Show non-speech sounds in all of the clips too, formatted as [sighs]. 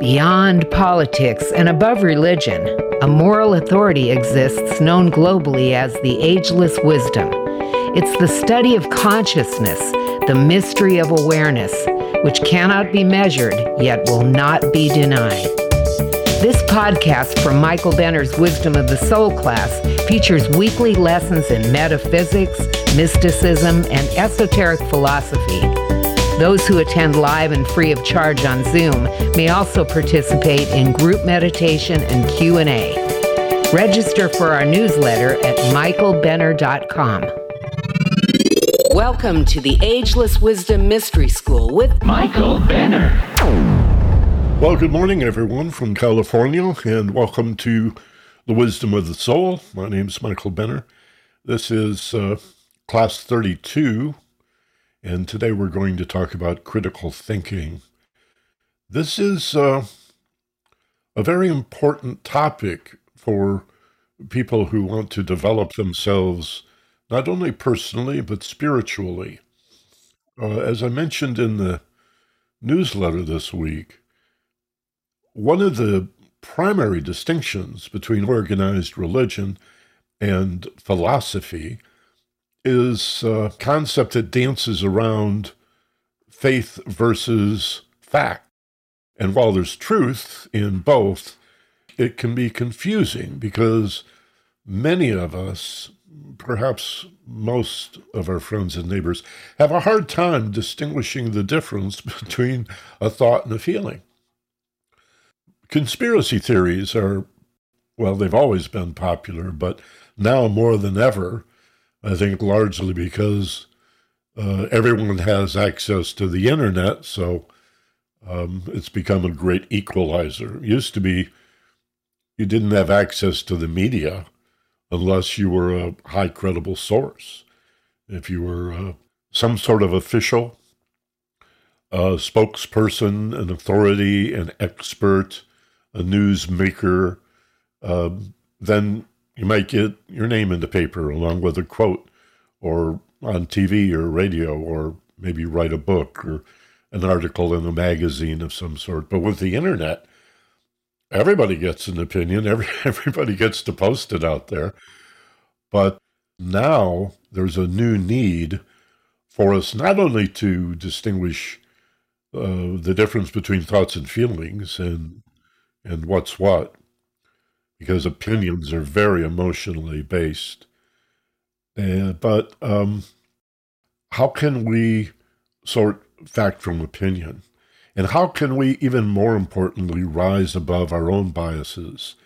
Beyond politics and above religion, a moral authority exists known globally as the ageless wisdom. It's the study of consciousness, the mystery of awareness, which cannot be measured yet will not be denied. This podcast from Michael Benner's Wisdom of the Soul class features weekly lessons in metaphysics, mysticism, and esoteric philosophy. Those who attend live and free of charge on Zoom may also participate in group meditation and Q&A. Register for our newsletter at michaelbenner.com. Welcome to the Ageless Wisdom Mystery School with Michael Benner. Well, good morning, everyone from California, and welcome to the Wisdom of the Soul. My name is Michael Benner. This is uh, class 32, and today we're going to talk about critical thinking. This is uh, a very important topic for people who want to develop themselves not only personally but spiritually. Uh, as I mentioned in the newsletter this week, one of the primary distinctions between organized religion and philosophy is a concept that dances around faith versus fact. And while there's truth in both, it can be confusing because many of us, perhaps most of our friends and neighbors, have a hard time distinguishing the difference [laughs] between a thought and a feeling. Conspiracy theories are, well, they've always been popular, but now more than ever, I think largely because uh, everyone has access to the internet, so um, it's become a great equalizer. It used to be you didn't have access to the media unless you were a high credible source. If you were uh, some sort of official, a spokesperson, an authority, an expert, a newsmaker, uh, then you might get your name in the paper along with a quote or on TV or radio or maybe write a book or an article in a magazine of some sort. But with the internet, everybody gets an opinion. Every, [laughs] everybody gets to post it out there. But now there's a new need for us not only to distinguish uh, the difference between thoughts and feelings and and what's what, because opinions are very emotionally based. Uh, but um, how can we sort fact from opinion? And how can we, even more importantly, rise above our own biases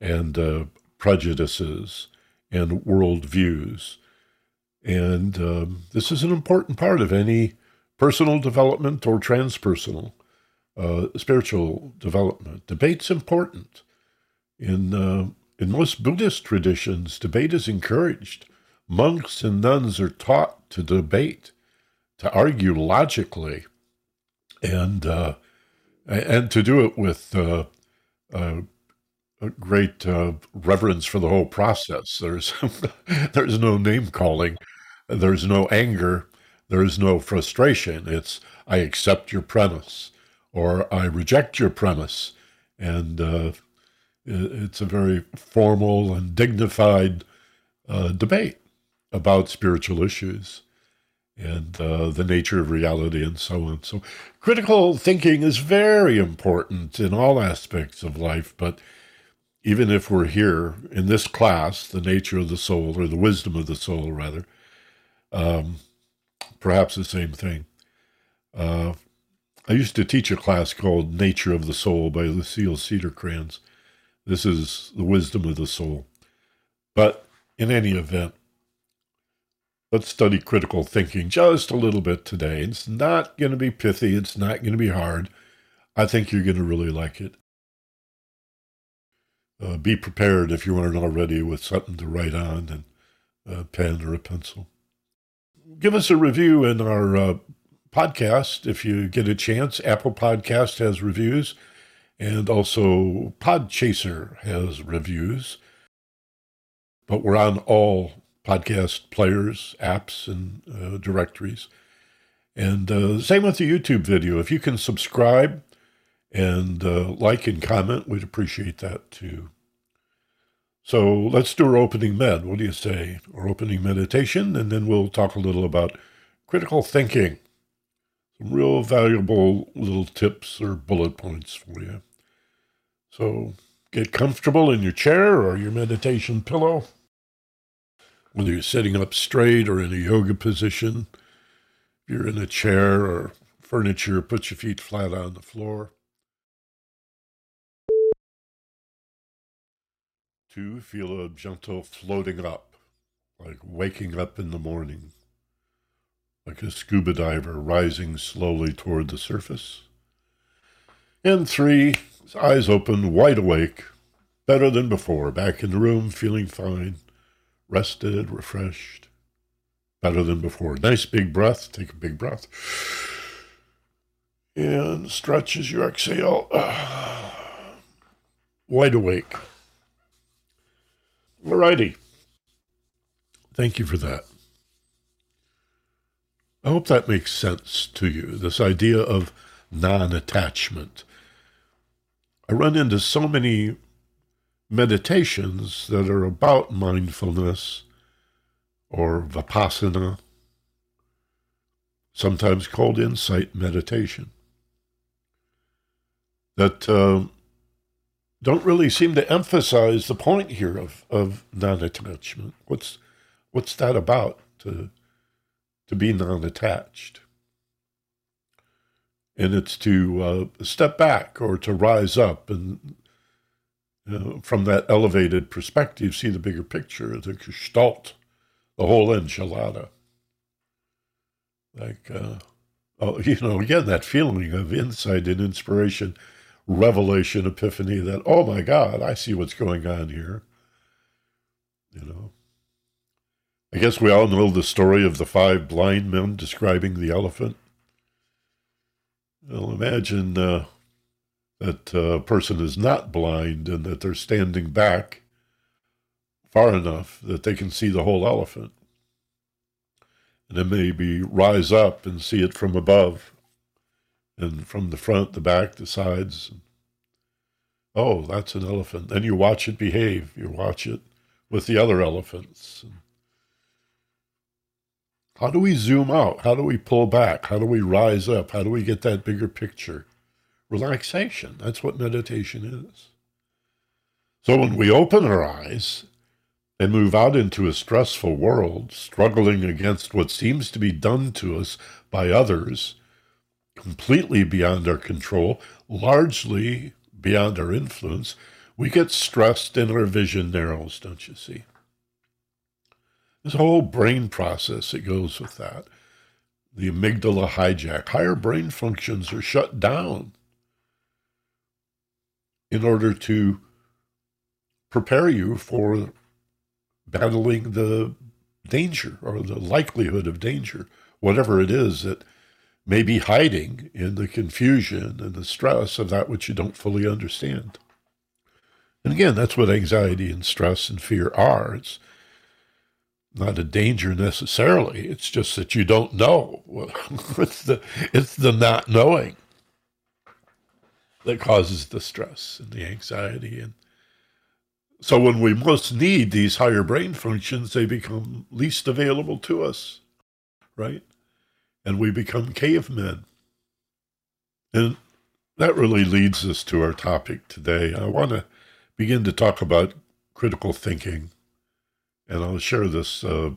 and uh, prejudices and worldviews? And um, this is an important part of any personal development or transpersonal uh, spiritual development. Debate's important. In, uh, in most Buddhist traditions, debate is encouraged. Monks and nuns are taught to debate, to argue logically, and uh, and to do it with uh, a great uh, reverence for the whole process. There's [laughs] there's no name calling, there's no anger, there's no frustration. It's I accept your premise or I reject your premise. And uh, it's a very formal and dignified uh, debate about spiritual issues and uh, the nature of reality and so on. So, critical thinking is very important in all aspects of life, but even if we're here in this class, the nature of the soul, or the wisdom of the soul, rather, um, perhaps the same thing. Uh, I used to teach a class called Nature of the Soul by Lucille Cedar Cedercrans. This is the wisdom of the soul. But in any event, let's study critical thinking just a little bit today. It's not going to be pithy, it's not going to be hard. I think you're going to really like it. Uh, be prepared if you aren't already with something to write on and a pen or a pencil. Give us a review in our uh, podcast if you get a chance. Apple Podcast has reviews, and also Podchaser has reviews. But we're on all podcast players, apps, and uh, directories. And uh, same with the YouTube video. If you can subscribe And uh, like and comment, we'd appreciate that too. So let's do our opening med. What do you say? Our opening meditation, and then we'll talk a little about critical thinking. Some real valuable little tips or bullet points for you. So get comfortable in your chair or your meditation pillow, whether you're sitting up straight or in a yoga position. If you're in a chair or furniture, put your feet flat on the floor. Two, feel a gentle floating up, like waking up in the morning, like a scuba diver rising slowly toward the surface. And three, eyes open, wide awake, better than before, back in the room, feeling fine, rested, refreshed, better than before. Nice big breath. Take a big breath. And stretch as you exhale. [sighs] Wide awake. All righty. Thank you for that. I hope that makes sense to you. This idea of non attachment. I run into so many meditations that are about mindfulness or vipassana, sometimes called insight meditation, that uh, don't really seem to emphasize the point here of, of non-attachment. What's what's that about to to be non-attached? And it's to uh, step back or to rise up and you know, from that elevated perspective, see the bigger picture, the gestalt, the whole enchilada. Like, uh, oh, you know, again, that feeling of insight and inspiration revelation, epiphany that, oh my God, I see what's going on here. You know, I guess we all know the story of the five blind men describing the elephant. Well, imagine uh, that a person is not blind and that they're standing back far enough that they can see the whole elephant. And then maybe rise up and see it from above and from the front, the back, the sides. Oh, that's an elephant. Then you watch it behave. You watch it with the other elephants. How do we zoom out? How do we pull back? How do we rise up? How do we get that bigger picture? Relaxation. That's what meditation is. So when we open our eyes and move out into a stressful world, struggling against what seems to be done to us by others, completely beyond our control, largely beyond our influence, we get stressed and our vision narrows, don't you see? There's a whole brain process that goes with that. The amygdala hijack. Higher brain functions are shut down in order to prepare you for battling the danger or the likelihood of danger, whatever it is that may be hiding in the confusion and the stress of that which you don't fully understand. And again, that's what anxiety and stress and fear are. It's not a danger necessarily. It's just that you don't know. [laughs] it's the it's the not knowing that causes the stress and the anxiety and so when we most need these higher brain functions, they become least available to us, right? and we become cavemen. And that really leads us to our topic today. I want to begin to talk about critical thinking, and I'll share this uh,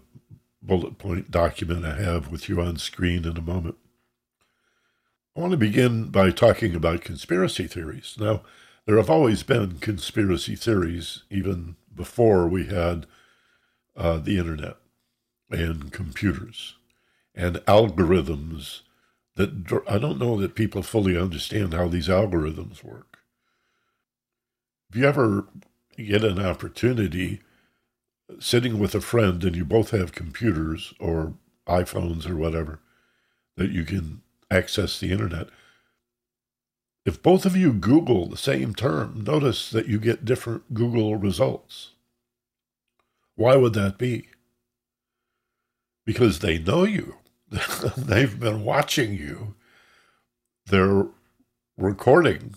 bullet point document I have with you on screen in a moment. I want to begin by talking about conspiracy theories. Now, there have always been conspiracy theories, even before we had uh, the internet and computers and algorithms that I don't know that people fully understand how these algorithms work. If you ever get an opportunity sitting with a friend and you both have computers or iPhones or whatever that you can access the internet, if both of you Google the same term, notice that you get different Google results. Why would that be? Because they know you. [laughs] They've been watching you. They're recording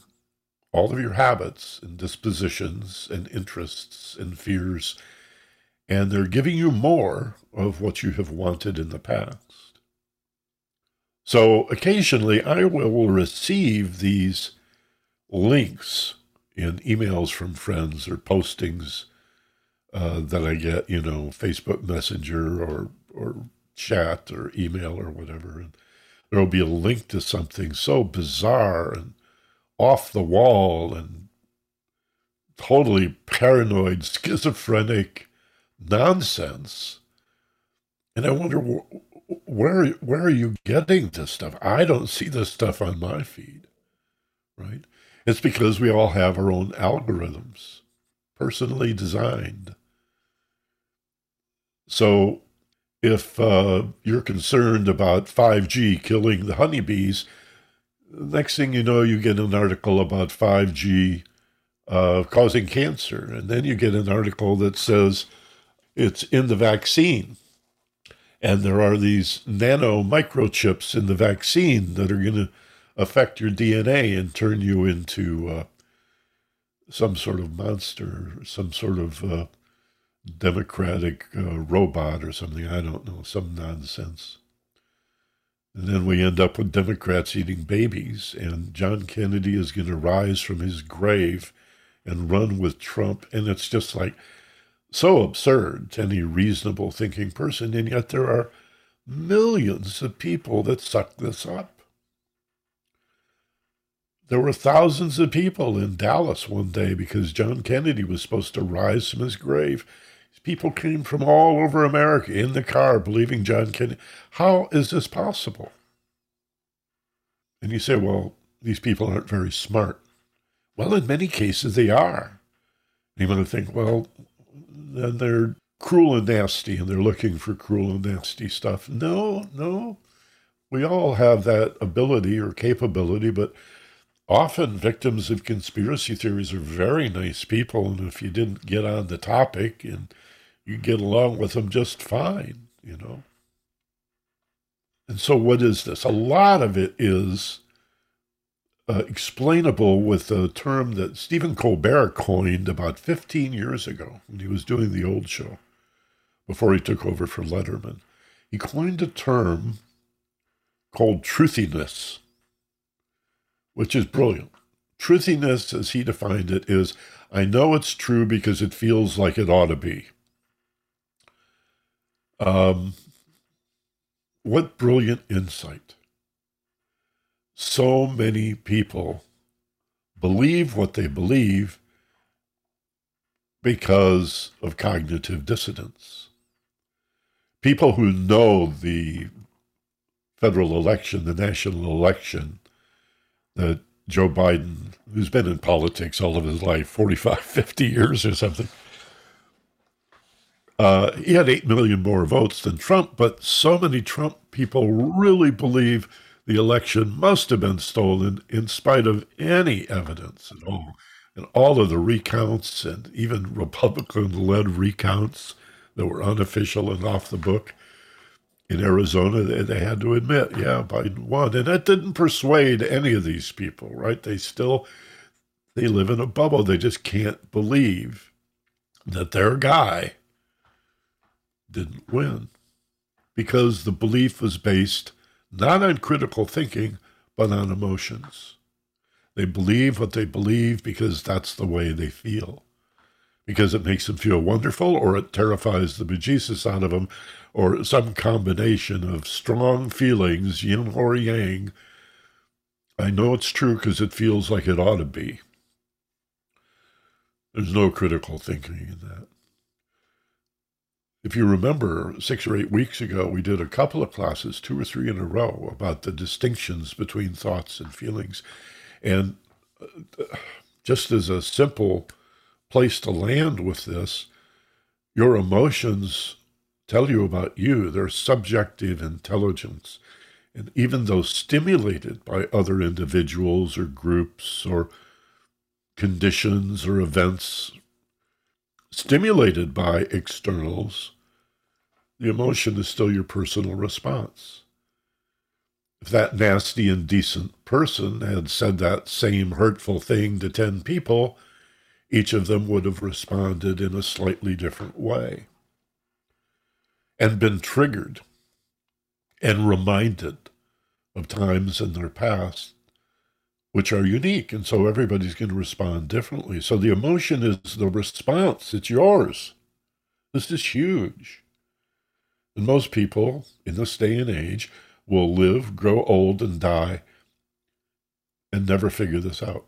all of your habits and dispositions and interests and fears, and they're giving you more of what you have wanted in the past. So occasionally I will receive these links in emails from friends or postings uh, that I get, you know, Facebook Messenger or or chat or email or whatever, and there will be a link to something so bizarre and off the wall and totally paranoid, [laughs] schizophrenic nonsense. And I wonder where where are you getting this stuff? I don't see this stuff on my feed, right? It's because we all have our own algorithms, personally designed. So if uh, you're concerned about 5G killing the honeybees, next thing you know, you get an article about 5G uh, causing cancer. And then you get an article that says it's in the vaccine. And there are these nano microchips in the vaccine that are going to affect your DNA and turn you into uh, some sort of monster, some sort of uh, democratic uh, robot or something. I don't know, some nonsense. And then we end up with Democrats eating babies, and John Kennedy is going to rise from his grave and run with Trump. And it's just like so absurd to any reasonable thinking person. And yet there are millions of people that suck this up. There were thousands of people in Dallas one day because John Kennedy was supposed to rise from his grave. People came from all over America in the car believing John Kennedy. How is this possible? And you say, well, these people aren't very smart. Well, in many cases, they are. You might think, well, they're cruel and nasty and they're looking for cruel and nasty stuff. No, no. We all have that ability or capability, but often victims of conspiracy theories are very nice people, and if you didn't get on the topic and you get along with them just fine, you know. And so, what is this? A lot of it is uh, explainable with a term that Stephen Colbert coined about 15 years ago when he was doing the old show, before he took over for Letterman. He coined a term called truthiness which is brilliant. Truthiness, as he defined it, is I know it's true because it feels like it ought to be. Um, what brilliant insight. So many people believe what they believe because of cognitive dissonance. People who know the federal election, the national election, that Joe Biden, who's been in politics all of his life, 45, [laughs] 50 years or something, uh, he had 8 million more votes than Trump, but so many Trump people really believe the election must have been stolen in spite of any evidence at all. And all of the recounts and even Republican led recounts that were unofficial and off the book in Arizona, they, they had to admit, yeah, Biden won. And that didn't persuade any of these people, right? They still, they live in a bubble. They just can't believe that their guy didn't win because the belief was based not on critical thinking, but on emotions. They believe what they believe because that's the way they feel because it makes them feel wonderful or it terrifies the bejesus out of them or some combination of strong feelings, yin or yang. I know it's true because it feels like it ought to be. There's no critical thinking in that. If you remember, six or eight weeks ago, we did a couple of classes, two or three in a row, about the distinctions between thoughts and feelings. And uh, just as a simple place to land with this. Your emotions tell you about you, their subjective intelligence. And even though stimulated by other individuals or groups or conditions or events, stimulated by externals, the emotion is still your personal response. if that nasty, indecent person had said that same hurtful thing to 10 people, each of them would have responded in a slightly different way and been triggered and reminded of times in their past which are unique. And so everybody's going to respond differently. So the emotion is the response, it's yours. This is huge. And most people in this day and age will live, grow old, and die and never figure this out.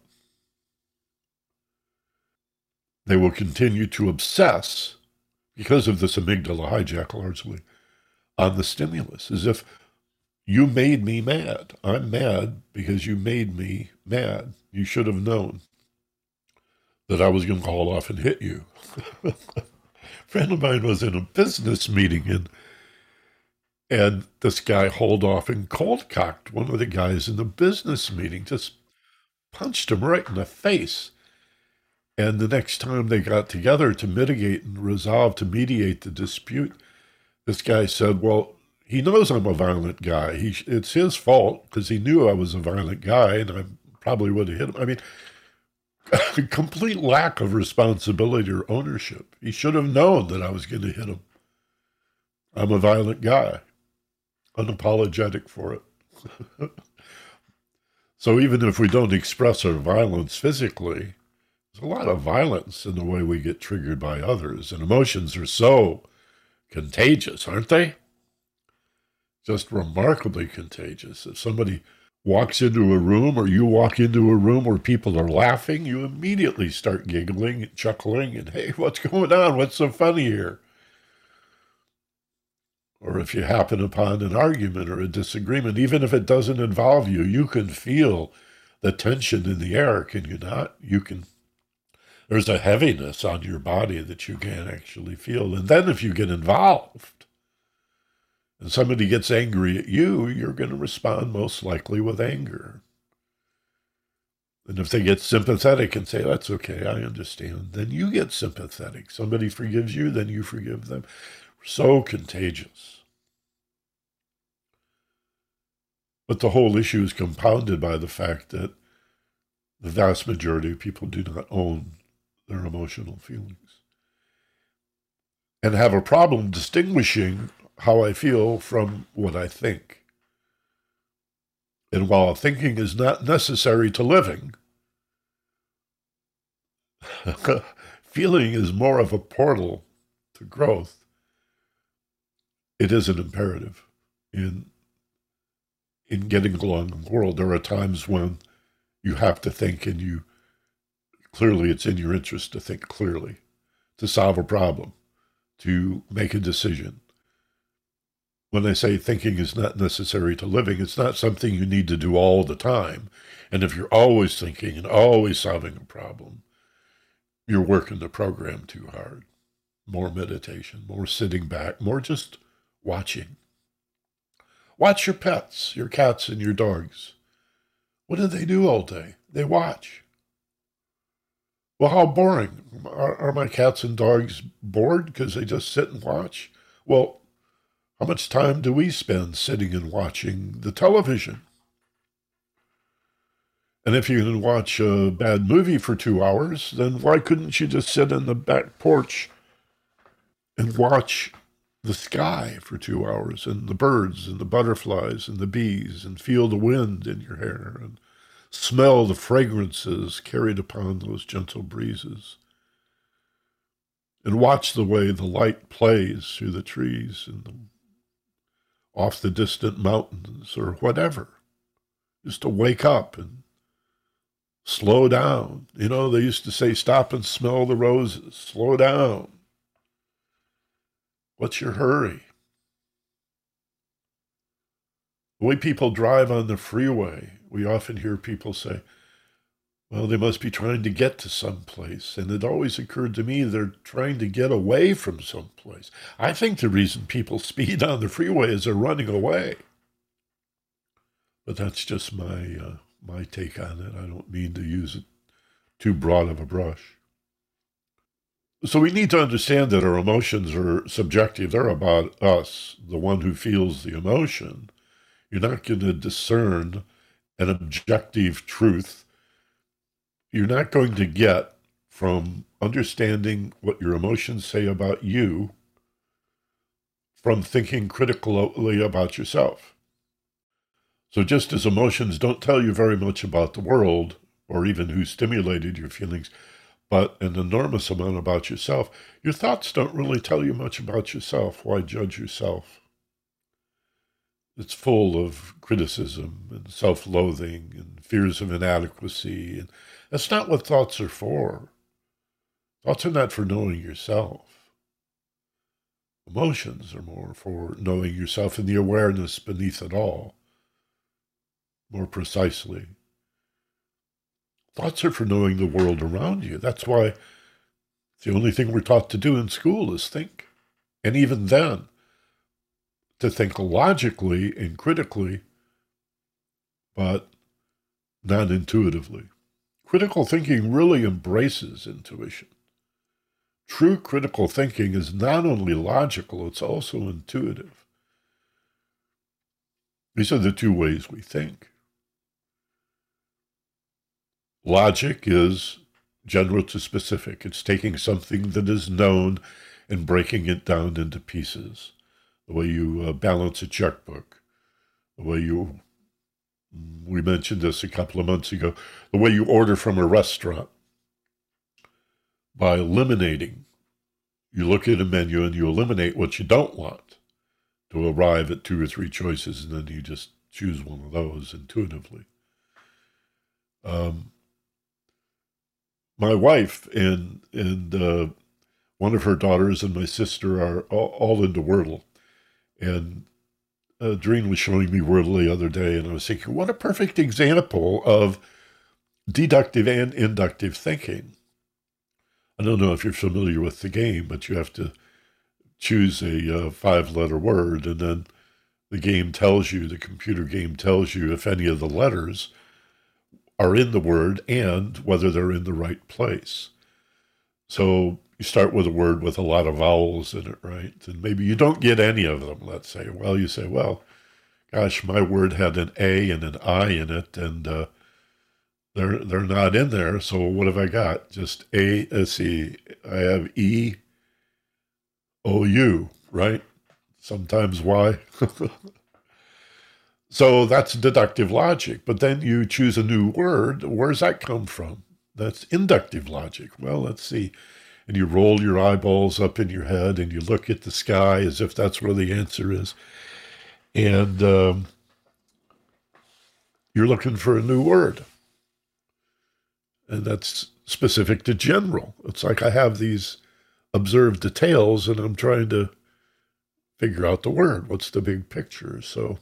They will continue to obsess because of this amygdala hijack largely on the stimulus, as if you made me mad. I'm mad because you made me mad. You should have known that I was going to call off and hit you. a [laughs] friend of mine was in a business meeting and and this guy hauled off and cold cocked one of the guys in the business meeting, just punched him right in the face. And the next time they got together to mitigate and resolve to mediate the dispute, this guy said, Well, he knows I'm a violent guy. He, it's his fault because he knew I was a violent guy and I probably would have hit him. I mean, [laughs] complete lack of responsibility or ownership. He should have known that I was going to hit him. I'm a violent guy, unapologetic for it. [laughs] so even if we don't express our violence physically, there's a lot of violence in the way we get triggered by others, and emotions are so contagious, aren't they? Just remarkably contagious. If somebody walks into a room or you walk into a room where people are laughing, you immediately start giggling and chuckling and, hey, what's going on? What's so funny here? Or if you happen upon an argument or a disagreement, even if it doesn't involve you, you can feel the tension in the air, can you not? You can. There's a heaviness on your body that you can actually feel. And then if you get involved, and somebody gets angry at you, you're going to respond most likely with anger. And if they get sympathetic and say, that's okay, I understand, then you get sympathetic. Somebody forgives you, then you forgive them. So contagious. But the whole issue is compounded by the fact that the vast majority of people do not own their emotional feelings and have a problem distinguishing how I feel from what I think. And while thinking is not necessary to living, [laughs] feeling is more of a portal to growth. It is an imperative in in getting along in the world. There are times when you have to think and you clearly it's in your interest to think clearly, to solve a problem, to make a decision, when I say thinking is not necessary to living, it's not something you need to do all the time. And if you're always thinking and always solving a problem, you're working the program too hard. More meditation, more sitting back, more just watching. Watch your pets, your cats and your dogs. What do they do all day? They watch. Well, how boring. Are, are my cats and dogs bored because they just sit and watch? Well, how much time do we spend sitting and watching the television? And if you can watch a bad movie for two hours, then why couldn't you just sit in the back porch and watch the sky for two hours and the birds and the butterflies and the bees and feel the wind in your hair and smell the fragrances carried upon those gentle breezes? And watch the way the light plays through the trees and the off the distant mountains or whatever, just to wake up and slow down. You know, they used to say, stop and smell the roses, slow down. What's your hurry? The way people drive on the freeway, we often hear people say, well, they must be trying to get to some place. And it always occurred to me they're trying to get away from some place. I think the reason people [laughs] speed on the freeway is they're running away. But that's just my uh, my take on it. I don't mean to use it too broad of a brush. So we need to understand that our emotions are subjective. They're about us, the one who feels the emotion. You're not going to discern an objective truth. You're not going to get from understanding what your emotions say about you from thinking critically about yourself. So, just as emotions don't tell you very much about the world or even who stimulated your feelings, but an enormous amount about yourself, your thoughts don't really tell you much about yourself. Why judge yourself? It's full of criticism and self loathing and fears of inadequacy. And that's not what thoughts are for. Thoughts are not for knowing yourself. Emotions are more for knowing yourself and the awareness beneath it all, more precisely. Thoughts are for knowing the world around you. That's why the only thing we're taught to do in school is think. And even then, to think logically and critically, but not intuitively. Critical thinking really embraces intuition. True critical thinking is not only logical, it's also intuitive. These are the two ways we think. Logic is general to specific. It's taking something that is known and breaking it down into pieces. The way you uh, balance a checkbook, the way you, we mentioned this a couple of months ago, the way you order from a restaurant by eliminating. You look at a menu and you eliminate what you don't want to arrive at two or three choices, and then you just choose one of those intuitively. Um, my wife and and uh, one of her daughters and my sister are all, all into Wordle, and uh, Doreen was showing me Wordle the other day, and I was thinking, what a perfect example of deductive and inductive thinking. I don't know if you're familiar with the game, but you have to choose a uh, five letter word, and then the game tells you, the computer game tells you if any of the letters are in the word and whether they're in the right place. So you start with a word with a lot of vowels in it, right? And maybe you don't get any of them, let's say. Well, you say, well, gosh, my word had an A and an I in it, and uh, they're they're not in there. So what have I got? Just A. Let's see. I have E. O U. Right. Sometimes Y. [laughs] so that's deductive logic. But then you choose a new word. Where's that come from? That's inductive logic. Well, let's see. And you roll your eyeballs up in your head and you look at the sky as if that's where the answer is. And um, you're looking for a new word and that's specific to general. It's like I have these observed details and I'm trying to figure out the word. What's the big picture? So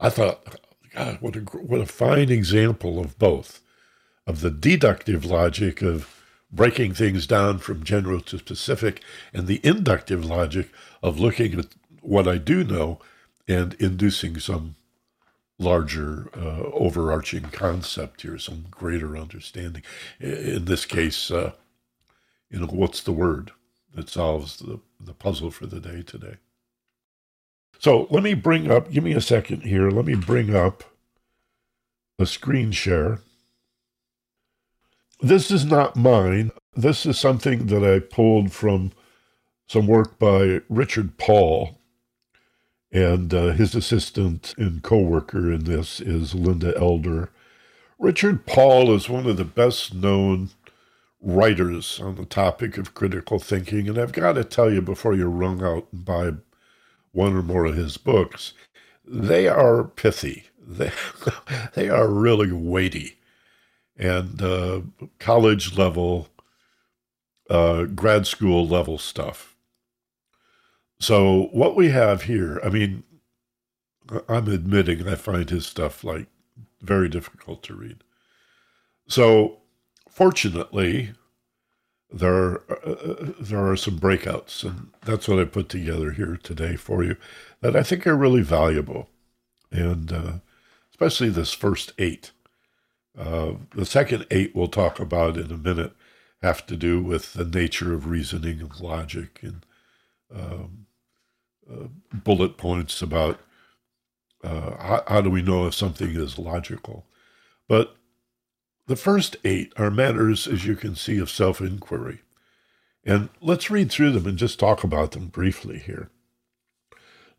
I thought, God, what a what a fine example of both, of the deductive logic of breaking things down from general to specific, and the inductive logic of looking at what I do know and inducing some larger uh, overarching concept here, some greater understanding. In this case, uh, you know, what's the word that solves the, the puzzle for the day today? So let me bring up, give me a second here. Let me bring up a screen share. This is not mine. This is something that I pulled from some work by Richard Paul and uh, his assistant and co worker in this is Linda Elder. Richard Paul is one of the best known writers on the topic of critical thinking. And I've got to tell you, before you rung out and buy one or more of his books, they are pithy. They, [laughs] they are really weighty and uh, college level, uh, grad school level stuff. So what we have here, I mean, I'm admitting I find his stuff like very difficult to read. So fortunately, there uh, there are some breakouts, and that's what I put together here today for you that I think are really valuable, and uh, especially this first eight. Uh, the second eight we'll talk about in a minute have to do with the nature of reasoning and logic and um, uh, bullet points about Uh, how, how do we know if something is logical? But the first eight are matters, as you can see, of self inquiry. And let's read through them and just talk about them briefly here.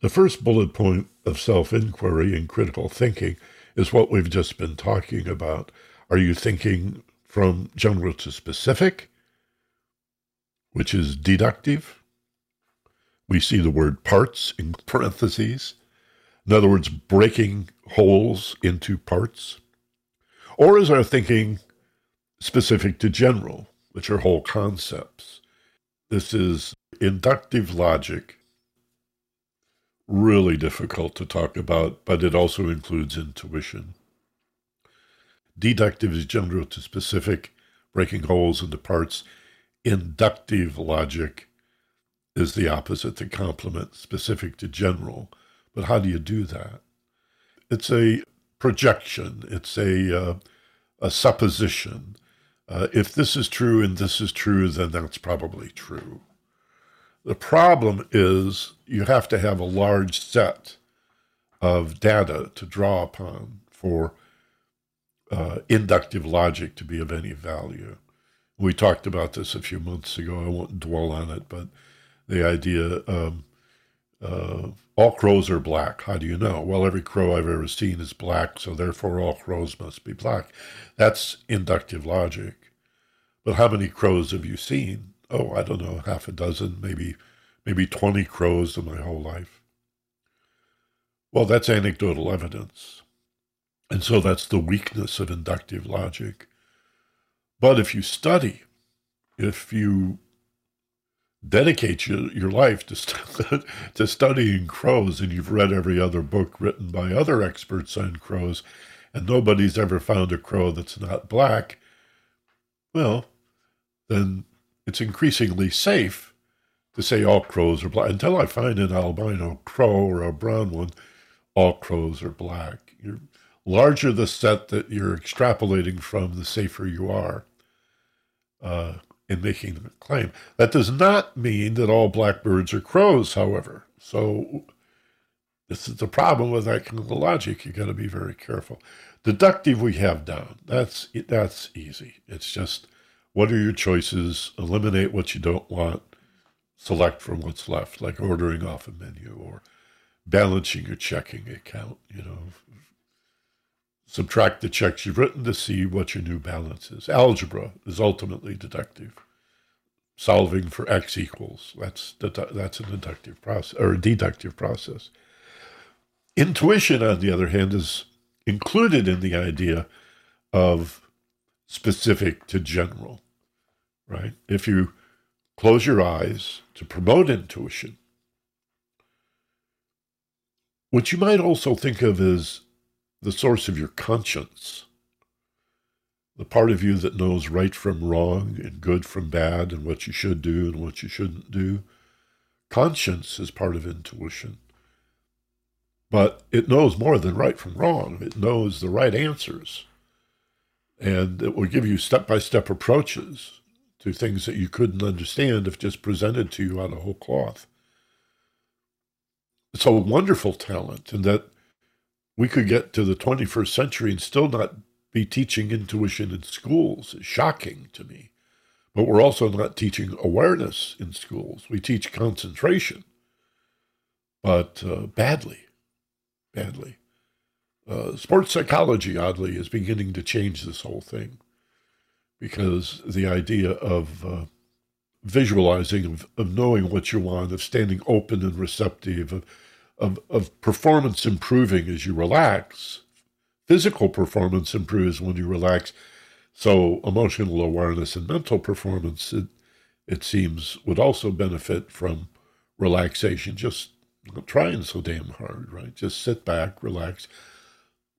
The first bullet point of self inquiry and critical thinking is what we've just been talking about. Are you thinking from general to specific, which is deductive? We see the word parts in parentheses. In other words, breaking wholes into parts. Or is our thinking specific to general, which are whole concepts? This is inductive logic really difficult to talk about, but it also includes intuition. Deductive is general to specific, breaking wholes into parts. Inductive logic is the opposite, the complement, specific to general. But how do you do that? It's a projection, it's a, uh, a supposition. Uh, if this is true and this is true, then that's probably true. The problem is you have to have a large set of data to draw upon for uh, inductive logic to be of any value. We talked about this a few months ago. I won't dwell on it, but the idea um, uh, all crows are black. How do you know? Well, every crow I've ever seen is black, so therefore all crows must be black. That's inductive logic. But how many crows have you seen? Oh, I don't know, half a dozen, maybe maybe 20 crows in my whole life. Well, that's anecdotal evidence. And so that's the weakness of inductive logic. But if you study, if you dedicate your, your life to, st- [laughs] to studying crows and you've read every other book written by other experts on crows, and nobody's ever found a crow that's not black, well, then it's increasingly safe to say all crows are black. Until I find an albino crow or a brown one, all crows are black. You're larger the set that you're extrapolating from, the safer you are uh, in making the claim. That does not mean that all blackbirds are crows, however. So this is the problem with that kind of logic. You got to be very careful. Deductive we have down. That's that's easy. It's just what are your choices? Eliminate what you don't want. Select from what's left, like ordering off a menu or balancing your checking account. You know, subtract the checks you've written to see what your new balance is. Algebra is ultimately deductive. Solving for x equals that's that's a deductive process or a deductive process. Intuition, on the other hand, is included in the idea of specific to general right? If you close your eyes to promote intuition, what you might also think of as the source of your conscience, the part of you that knows right from wrong and good from bad and what you should do and what you shouldn't do. Conscience is part of intuition. But it knows more than right from wrong. It knows the right answers. And it will give you step by step approaches to things that you couldn't understand if just presented to you out of whole cloth. It's a wonderful talent, and that we could get to the 21st century and still not be teaching intuition in schools is shocking to me. But we're also not teaching awareness in schools. We teach concentration, but uh, badly, badly. Uh, sports psychology, oddly, is beginning to change this whole thing because the idea of uh, visualizing, of, of knowing what you want, of standing open and receptive, of, of, of performance improving as you relax. Physical performance improves when you relax. So emotional awareness and mental performance, it, it seems, would also benefit from relaxation. Just not trying so damn hard, right? Just sit back, relax,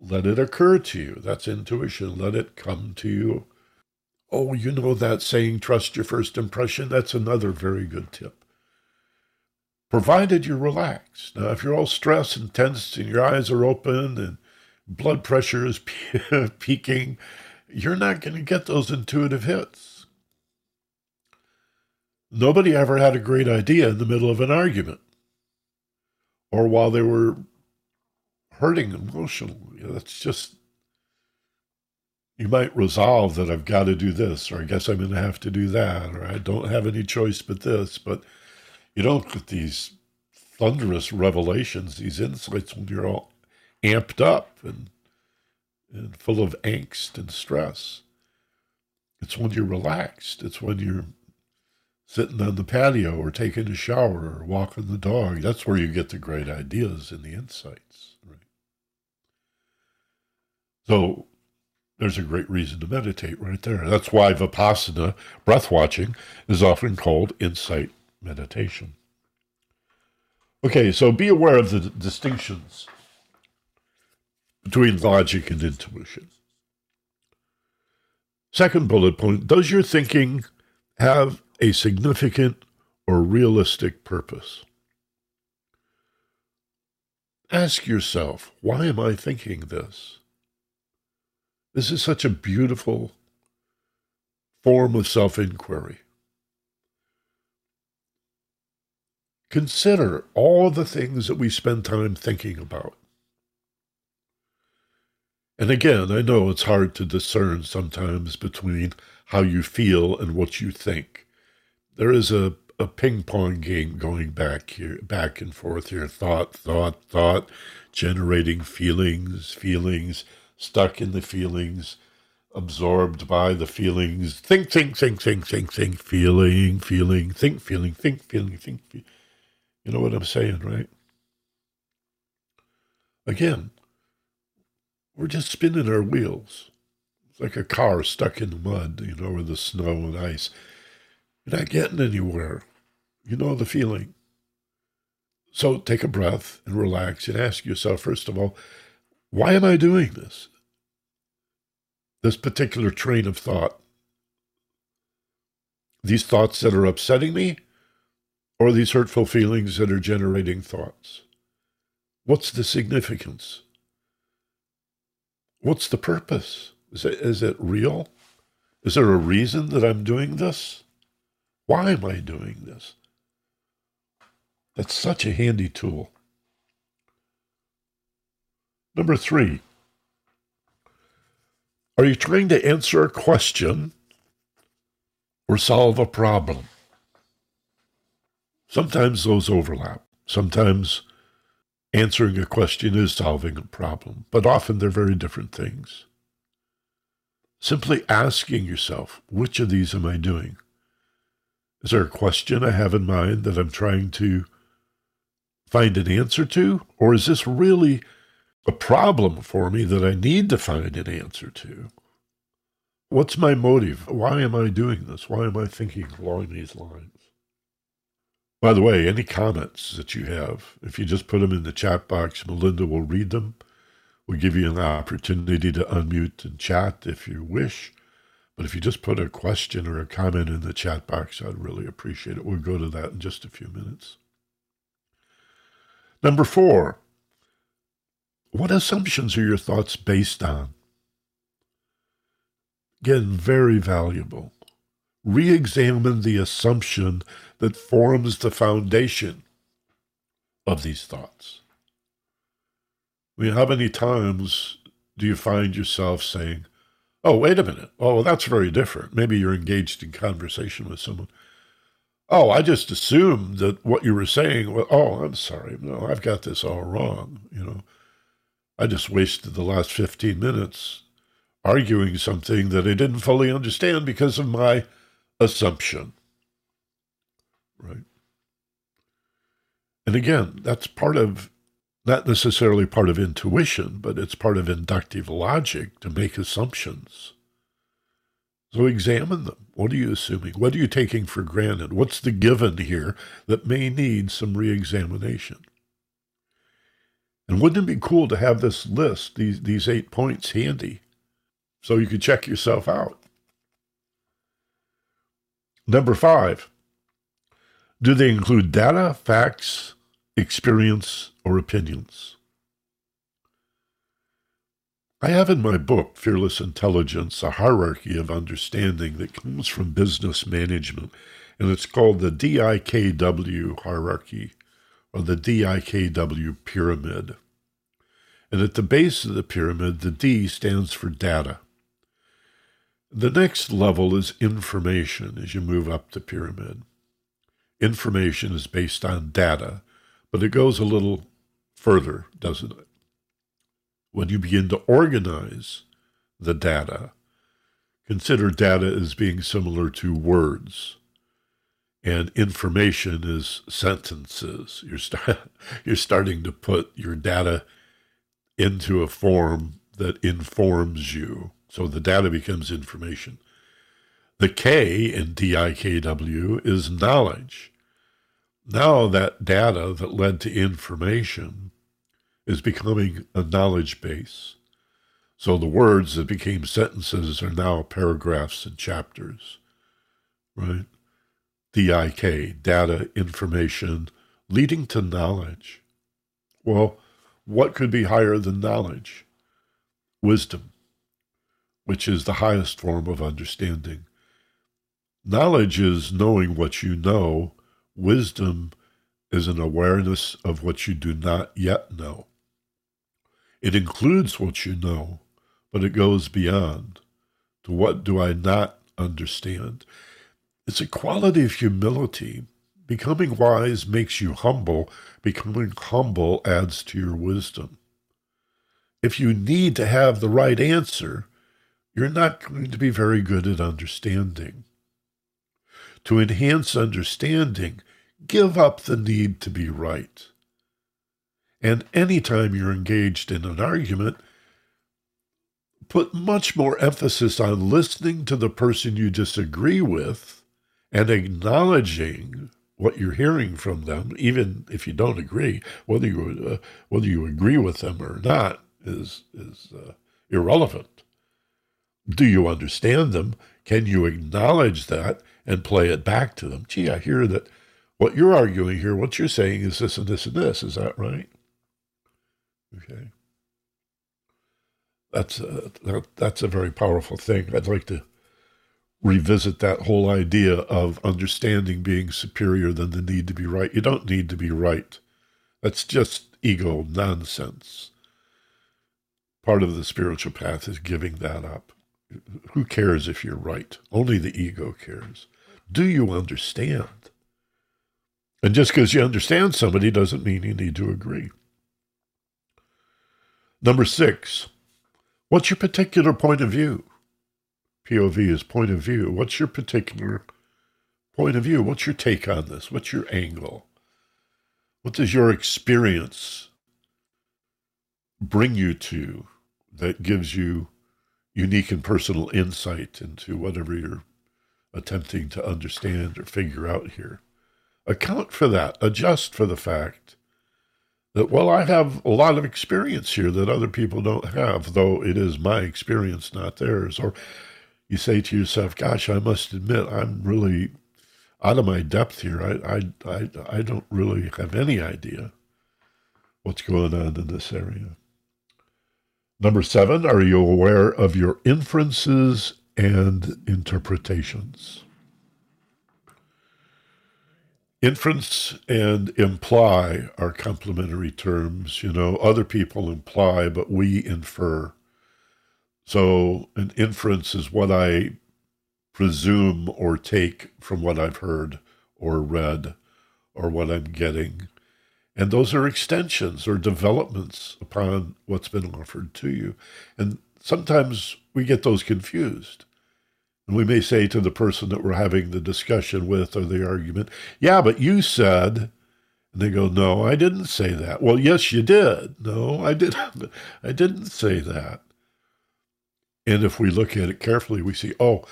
let it occur to you. That's intuition. Let it come to you Oh, you know that saying, trust your first impression? That's another very good tip. Provided you're relaxed. Now, if you're all stressed and tense and your eyes are open and blood pressure is [laughs] peaking, you're not going to get those intuitive hits. Nobody ever had a great idea in the middle of an argument or while they were hurting emotionally. That's just, you might resolve that I've got to do this, or I guess I'm going to have to do that, or I don't have any choice but this. But you don't get these thunderous revelations, these insights when you're all amped up and, and full of angst and stress. It's when you're relaxed. It's when you're sitting on the patio or taking a shower or walking the dog. That's where you get the great ideas and the insights. So there's a great reason to meditate right there. That's why Vipassana, breath watching, is often called insight meditation. Okay, so be aware of the distinctions between logic and intuition. Second bullet point Does your thinking have a significant or realistic purpose? Ask yourself, why am I thinking this? This is such a beautiful form of self inquiry. Consider all the things that we spend time thinking about. And again, I know it's hard to discern sometimes between how you feel and what you think. There is a, a ping pong game going back here, back and forth here. Thought, thought, thought, generating feelings, feelings, stuck in the feelings, absorbed by the feelings. Think, think, think, think, think, think, feeling, feeling, think, feeling, think, feeling, think. You know what I'm saying, right? Again, we're just spinning our wheels. It's like a car stuck in the mud, you know, with the snow and ice. You're not getting anywhere. You know the feeling. So take a breath and relax and ask yourself, first of all, why am I doing this? This particular train of thought. These thoughts that are upsetting me, or these hurtful feelings that are generating thoughts? What's the significance? What's the purpose? Is it, is it real? Is there a reason that I'm doing this? Why am I doing this? That's such a handy tool. Number three, are you trying to answer a question or solve a problem? Sometimes those overlap. Sometimes Answering a question is solving a problem, but often they're very different things. Simply asking yourself, which of these am I doing? Is there a question I have in mind that I'm trying to find an answer to? Or is this really a problem for me that I need to find an answer to? What's my motive? Why am I doing this? Why am I thinking along these lines? By the way, any comments that you have, if you just put them in the chat box, Melinda will read them. We'll give you an opportunity to unmute and chat if you wish. But if you just put a question or a comment in the chat box, I'd really appreciate it. We'll go to that in just a few minutes. Number four, what assumptions are your thoughts based on? Again, very valuable re examine the assumption that forms the foundation of these thoughts. I mean, how many times do you find yourself saying, Oh, wait a minute. Oh, that's very different. Maybe you're engaged in conversation with someone. Oh, I just assumed that what you were saying oh, I'm sorry. No, I've got this all wrong. You know, I just wasted the last 15 minutes arguing something that I didn't fully understand because of my assumption. Right? And again, that's part of, not necessarily part of intuition, but it's part of inductive logic to make assumptions. So examine them. What are you assuming? What are you taking for granted? What's the given here that may need some re examination? And wouldn't it be cool to have this list, these, these eight points handy, so you could check yourself out? Number five, do they include data, facts, experience, or opinions? I have in my book, Fearless Intelligence, a hierarchy of understanding that comes from business management, and it's called the DIKW hierarchy or the DIKW pyramid. And at the base of the pyramid, the D stands for data. The next level is information as you move up the pyramid. Information is based on data, but it goes a little further, doesn't it? When you begin to organize the data, consider data as being similar to words, and information is sentences. You're, start, [laughs] you're starting to put your data into a form that informs you so the data becomes information. The K in DIKW is knowledge. Now that data that led to information is becoming a knowledge base. So the words that became sentences are now paragraphs and chapters, right? DIK, data, information, leading to knowledge. Well, what could be higher than knowledge? Wisdom which is the highest form of understanding. Knowledge is knowing what you know, wisdom is an awareness of what you do not yet know. It includes what you know, but it goes beyond to what do I not understand. It's a quality of humility. Becoming wise makes you humble. Becoming humble adds to your wisdom. If you need to have the right answer, you're not going to be very good at understanding. To enhance understanding, give up the need to be right. And anytime you're engaged in an argument, put much more emphasis on listening to the person you disagree with and acknowledging what you're hearing from them, even if you don't agree, whether you uh, whether you agree with them or not is is uh, irrelevant. Do you understand them? Can you acknowledge that and play it back to them? Gee, I hear that what you're arguing here, what you're saying is this and this and this. Is that right? Okay. That's a, that's a very powerful thing. I'd like to revisit that whole idea of understanding being superior than the need to be right. You don't need to be right. That's just ego nonsense. Part of the spiritual path is giving that up. Who cares if you're right? Only the ego cares. Do you understand? And just because you understand somebody doesn't mean you need to agree. Number six, what's your particular point of view? POV is point of view. What's your particular point of view? What's your take on this? What's your angle? What does your experience bring you to that gives you unique and personal insight into whatever you're attempting to understand or figure out here. Account for that. Adjust for the fact that, well, I have a lot of experience here that other people don't have, though it is my experience, not theirs. Or you say to yourself, gosh, I must admit, I'm really out of my depth here. I, I, I, I don't really have any idea what's going on in this area. Number seven, are you aware of your inferences and interpretations? Inference and imply are complementary terms. You know, other people imply, but we infer. So, an inference is what I presume or take from what I've heard or read or what I'm getting. And those are extensions or developments upon what's been offered to you. And sometimes we get those confused. And we may say to the person that we're having the discussion with or the argument, yeah, but you said, and they go, no, I didn't say that. Well, yes, you did. No, I didn't. [laughs] I didn't say that. And if we look at it carefully, we see, oh,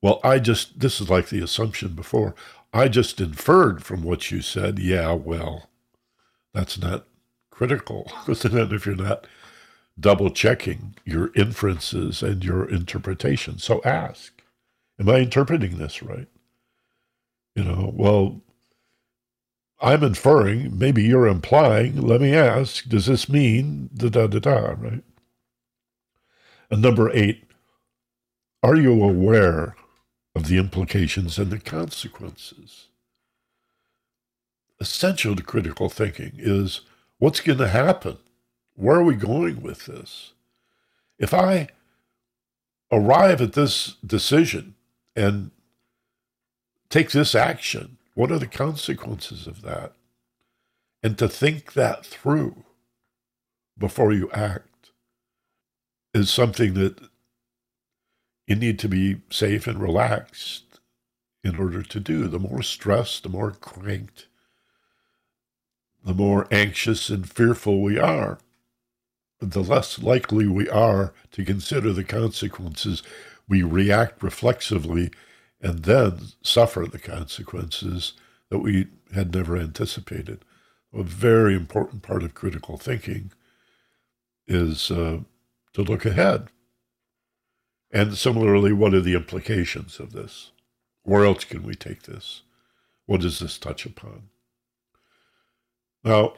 well, I just, this is like the assumption before. I just inferred from what you said. Yeah, well, that's not critical. [laughs] Because then if you're not double checking your inferences and your interpretation. So ask, am I interpreting this right? You know, well, I'm inferring, maybe you're implying, let me ask, does this mean da da da da, right? And number eight, are you aware of the implications and the consequences? essential to critical thinking is what's going to happen Where are we going with this? If I arrive at this decision and take this action, what are the consequences of that? And to think that through before you act is something that you need to be safe and relaxed in order to do. The more stressed, the more cranked, the more anxious and fearful we are, the less likely we are to consider the consequences. We react reflexively and then suffer the consequences that we had never anticipated. A very important part of critical thinking is uh, to look ahead. And similarly, what are the implications of this? Where else can we take this? What does this touch upon? Now,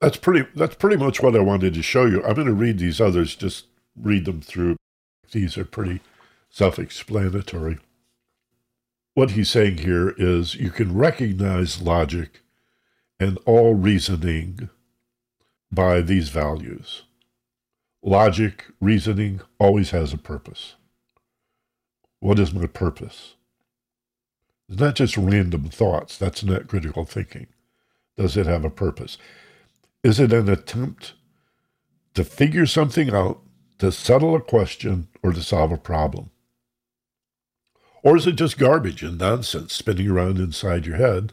that's pretty that's pretty much what I wanted to show you. I'm going to read these others, just read them through. These are pretty self-explanatory. What he's saying here is you can recognize logic and all reasoning by these values. Logic, reasoning always has a purpose. What is my purpose? It's not just random thoughts. That's not critical thinking. Does it have a purpose? Is it an attempt to figure something out, to settle a question, or to solve a problem? Or is it just garbage and nonsense spinning around inside your head?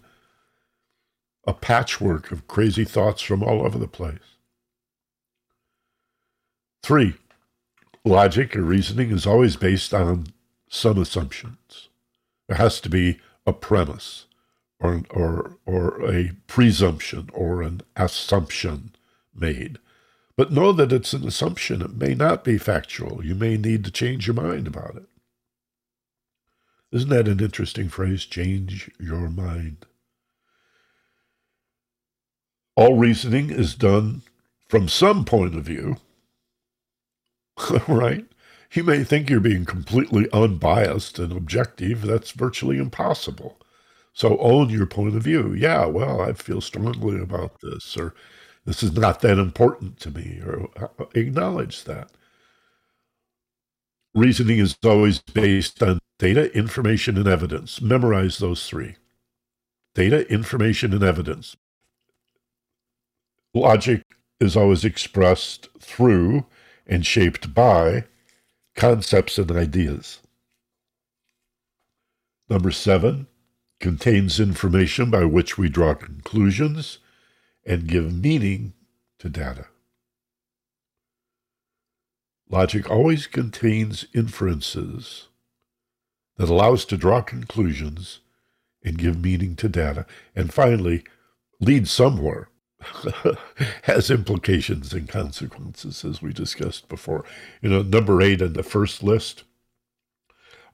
A patchwork of crazy thoughts from all over the place. Three, logic or reasoning is always based on some assumptions. There has to be a premise or, or, or a presumption or an assumption made. But know that it's an assumption. It may not be factual. You may need to change your mind about it. Isn't that an interesting phrase? Change your mind. All reasoning is done from some point of view, [laughs] right? You may think you're being completely unbiased and objective. That's virtually impossible. So own your point of view. Yeah, well, I feel strongly about this, or this is not that important to me, or uh, acknowledge that. Reasoning is always based on data, information, and evidence. Memorize those three data, information, and evidence. Logic is always expressed through and shaped by concepts and ideas. Number seven, contains information by which we draw conclusions and give meaning to data. Logic always contains inferences that allow us to draw conclusions and give meaning to data. And finally, lead somewhere [laughs] has implications and consequences, as we discussed before. You know, number eight in the first list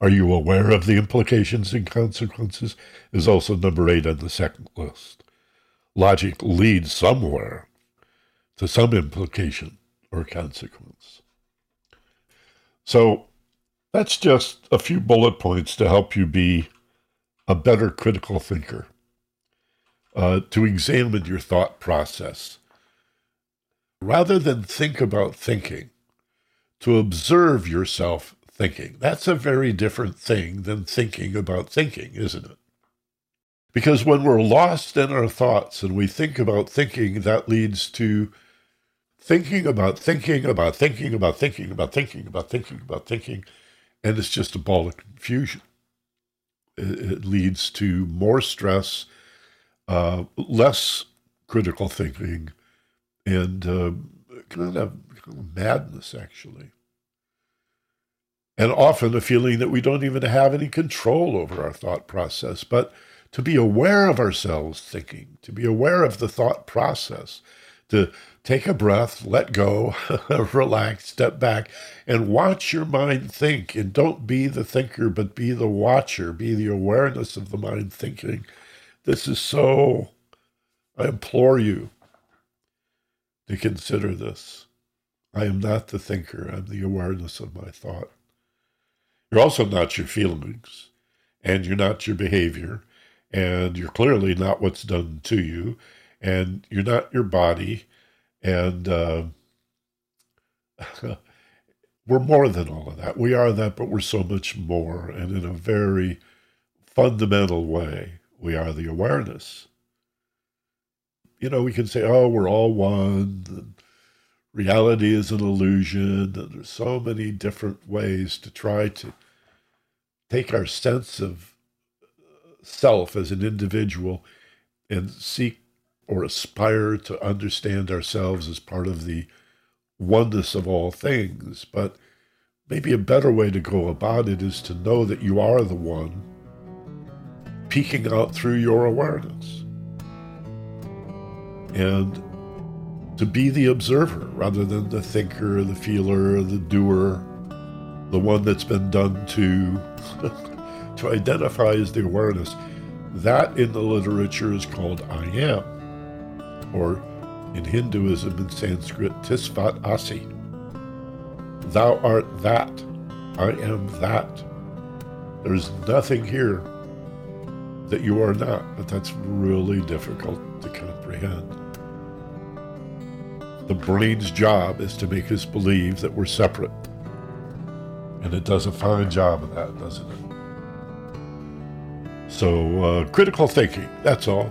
are you aware of the implications and consequences? Is also number eight on the second list. Logic leads somewhere to some implication or consequence. So that's just a few bullet points to help you be a better critical thinker, uh, to examine your thought process. Rather than think about thinking, to observe yourself thinking. That's a very different thing than thinking about thinking, isn't it? Because when we're lost in our thoughts and we think about thinking, that leads to thinking about thinking about thinking about thinking about thinking about thinking about thinking, and it's just a ball of confusion. It, leads to more stress, uh, less critical thinking, and uh, kind, of, kind of madness, actually and often a feeling that we don't even have any control over our thought process. But to be aware of ourselves thinking, to be aware of the thought process, to take a breath, let go, [laughs] relax, step back, and watch your mind think. And don't be the thinker, but be the watcher, be the awareness of the mind thinking. This is so, I implore you to consider this. I am not the thinker, I'm the awareness of my thought. You're also not your feelings, and you're not your behavior, and you're clearly not what's done to you, and you're not your body, And uh, [laughs] we're more than all of that. We are that, but we're so much more. And in a very fundamental way, we are the awareness. You know, we can say, oh, we're all one. Reality is an illusion. And there's so many different ways to try to take our sense of uh, self as an individual and seek or aspire to understand ourselves as part of the oneness of all things. But maybe a better way to go about it is to know that you are the one peeking out through your awareness. And to be the observer rather than the thinker, the feeler, the doer, the one that's been done to, [laughs] to identify as the awareness. That in the literature is called I am, or in Hinduism and Sanskrit, Tisvat Asi. Thou art that. I am that. There's nothing here that you are not, but that's really difficult to comprehend. The brain's job is to make us believe that we're separate. And it does a fine job of that, doesn't it? So, uh, critical thinking, that's all.